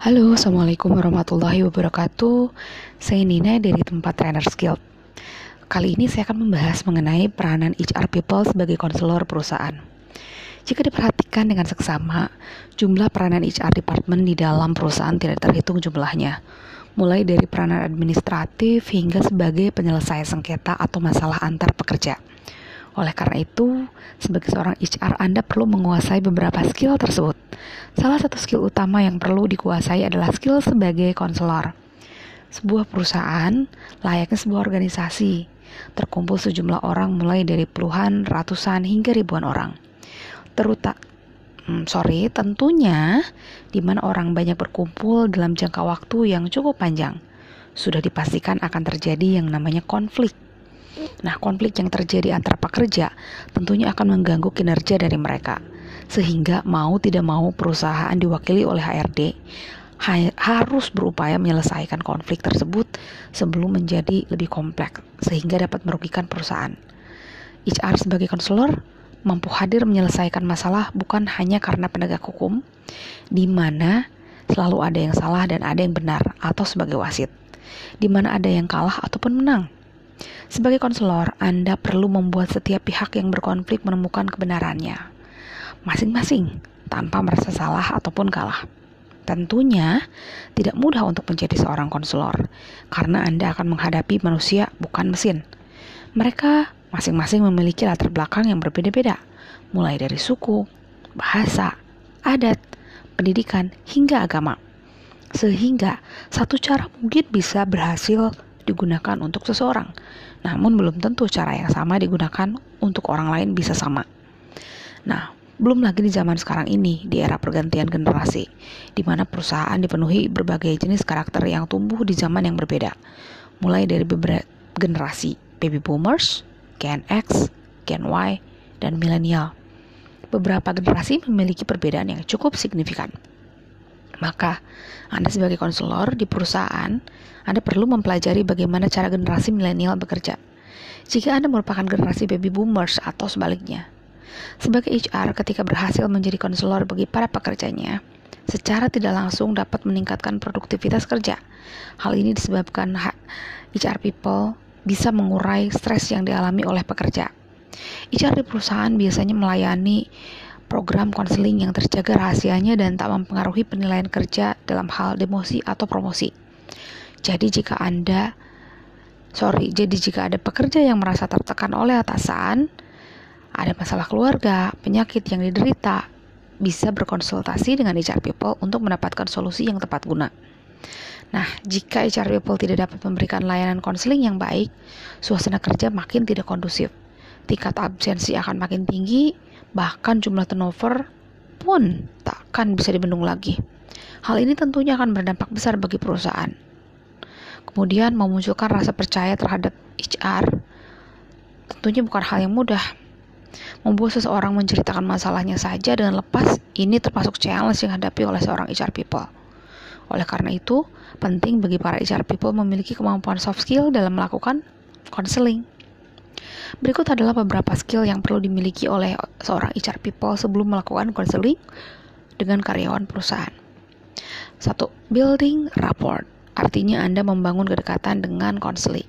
Halo, Assalamualaikum warahmatullahi wabarakatuh. Saya Nina dari tempat Trainer Skill. Kali ini saya akan membahas mengenai peranan HR people sebagai konselor perusahaan. Jika diperhatikan dengan seksama, jumlah peranan HR department di dalam perusahaan tidak terhitung jumlahnya, mulai dari peranan administratif hingga sebagai penyelesaian sengketa atau masalah antar pekerja. Oleh karena itu, sebagai seorang HR Anda perlu menguasai beberapa skill tersebut. Salah satu skill utama yang perlu dikuasai adalah skill sebagai konselor. Sebuah perusahaan layaknya sebuah organisasi, terkumpul sejumlah orang mulai dari puluhan, ratusan hingga ribuan orang. Terutak hmm, sorry, tentunya di mana orang banyak berkumpul dalam jangka waktu yang cukup panjang. Sudah dipastikan akan terjadi yang namanya konflik Nah, konflik yang terjadi antara pekerja tentunya akan mengganggu kinerja dari mereka. Sehingga mau tidak mau perusahaan diwakili oleh HRD harus berupaya menyelesaikan konflik tersebut sebelum menjadi lebih kompleks sehingga dapat merugikan perusahaan. HR sebagai konselor mampu hadir menyelesaikan masalah bukan hanya karena penegak hukum, di mana selalu ada yang salah dan ada yang benar atau sebagai wasit, di mana ada yang kalah ataupun menang. Sebagai konselor, Anda perlu membuat setiap pihak yang berkonflik menemukan kebenarannya masing-masing tanpa merasa salah ataupun kalah. Tentunya tidak mudah untuk menjadi seorang konselor karena Anda akan menghadapi manusia bukan mesin. Mereka masing-masing memiliki latar belakang yang berbeda-beda, mulai dari suku, bahasa, adat, pendidikan, hingga agama. Sehingga satu cara mungkin bisa berhasil digunakan untuk seseorang, namun belum tentu cara yang sama digunakan untuk orang lain bisa sama. Nah, belum lagi di zaman sekarang ini, di era pergantian generasi, di mana perusahaan dipenuhi berbagai jenis karakter yang tumbuh di zaman yang berbeda, mulai dari beberapa generasi baby boomers, Gen X, Gen Y, dan milenial. Beberapa generasi memiliki perbedaan yang cukup signifikan. Maka, Anda sebagai konselor di perusahaan, Anda perlu mempelajari bagaimana cara generasi milenial bekerja. Jika Anda merupakan generasi baby boomers atau sebaliknya. Sebagai HR, ketika berhasil menjadi konselor bagi para pekerjanya, secara tidak langsung dapat meningkatkan produktivitas kerja. Hal ini disebabkan HR people bisa mengurai stres yang dialami oleh pekerja. HR di perusahaan biasanya melayani program konseling yang terjaga rahasianya dan tak mempengaruhi penilaian kerja dalam hal demosi atau promosi. Jadi jika Anda sorry, jadi jika ada pekerja yang merasa tertekan oleh atasan, ada masalah keluarga, penyakit yang diderita, bisa berkonsultasi dengan HR people untuk mendapatkan solusi yang tepat guna. Nah, jika HR people tidak dapat memberikan layanan konseling yang baik, suasana kerja makin tidak kondusif. Tingkat absensi akan makin tinggi, bahkan jumlah turnover pun takkan bisa dibendung lagi. Hal ini tentunya akan berdampak besar bagi perusahaan. Kemudian memunculkan rasa percaya terhadap HR tentunya bukan hal yang mudah. Membuat seseorang menceritakan masalahnya saja dengan lepas, ini termasuk challenge yang dihadapi oleh seorang HR people. Oleh karena itu, penting bagi para HR people memiliki kemampuan soft skill dalam melakukan counseling. Berikut adalah beberapa skill yang perlu dimiliki oleh seorang HR people sebelum melakukan counseling dengan karyawan perusahaan. Satu, building rapport. Artinya Anda membangun kedekatan dengan konseling.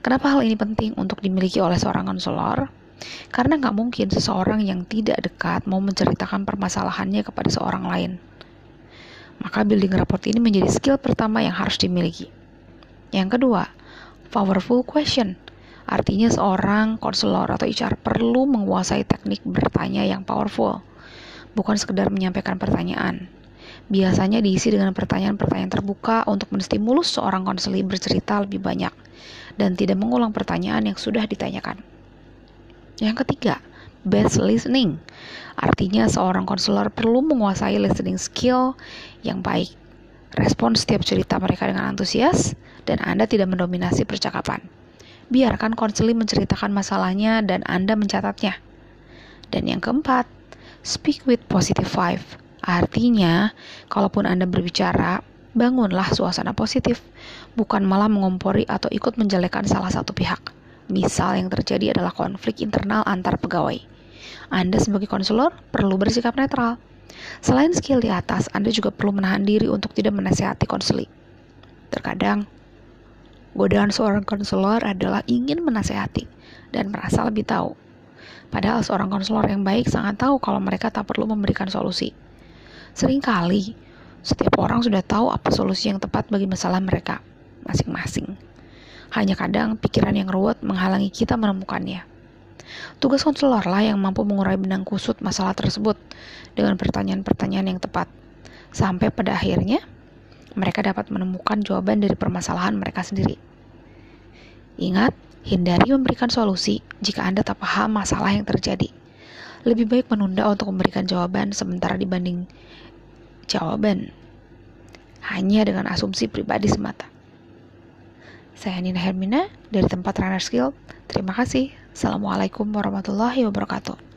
Kenapa hal ini penting untuk dimiliki oleh seorang konselor? Karena nggak mungkin seseorang yang tidak dekat mau menceritakan permasalahannya kepada seorang lain. Maka building rapport ini menjadi skill pertama yang harus dimiliki. Yang kedua, powerful question. Artinya seorang konselor atau HR perlu menguasai teknik bertanya yang powerful, bukan sekedar menyampaikan pertanyaan. Biasanya diisi dengan pertanyaan-pertanyaan terbuka untuk menstimulus seorang konseling bercerita lebih banyak dan tidak mengulang pertanyaan yang sudah ditanyakan. Yang ketiga, best listening. Artinya seorang konselor perlu menguasai listening skill yang baik. Respon setiap cerita mereka dengan antusias dan Anda tidak mendominasi percakapan. Biarkan konseling menceritakan masalahnya dan Anda mencatatnya. Dan yang keempat, speak with positive vibe. Artinya, kalaupun Anda berbicara, bangunlah suasana positif, bukan malah mengompori atau ikut menjelekan salah satu pihak. Misal yang terjadi adalah konflik internal antar pegawai. Anda sebagai konselor perlu bersikap netral, Selain skill di atas, Anda juga perlu menahan diri untuk tidak menasehati konseling. Terkadang, godaan seorang konselor adalah ingin menasehati dan merasa lebih tahu. Padahal seorang konselor yang baik sangat tahu kalau mereka tak perlu memberikan solusi. Seringkali, setiap orang sudah tahu apa solusi yang tepat bagi masalah mereka masing-masing. Hanya kadang pikiran yang ruwet menghalangi kita menemukannya. Tugas konselor lah yang mampu mengurai benang kusut masalah tersebut dengan pertanyaan-pertanyaan yang tepat. Sampai pada akhirnya, mereka dapat menemukan jawaban dari permasalahan mereka sendiri. Ingat, hindari memberikan solusi jika Anda tak paham masalah yang terjadi. Lebih baik menunda untuk memberikan jawaban sementara dibanding jawaban hanya dengan asumsi pribadi semata. Saya Nina Hermina dari tempat Runner Skill. Terima kasih. Assalamualaikum warahmatullahi wabarakatuh.